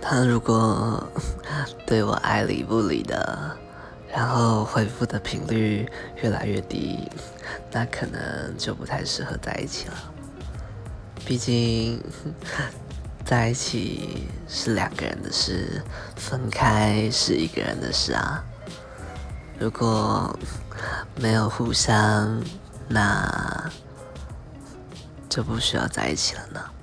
他如果对我爱理不理的然后回复的频率越来越低那可能就不太适合在一起了。毕竟在一起是两个人的事分开是一个人的事啊。如果没有互相那就不需要在一起了呢。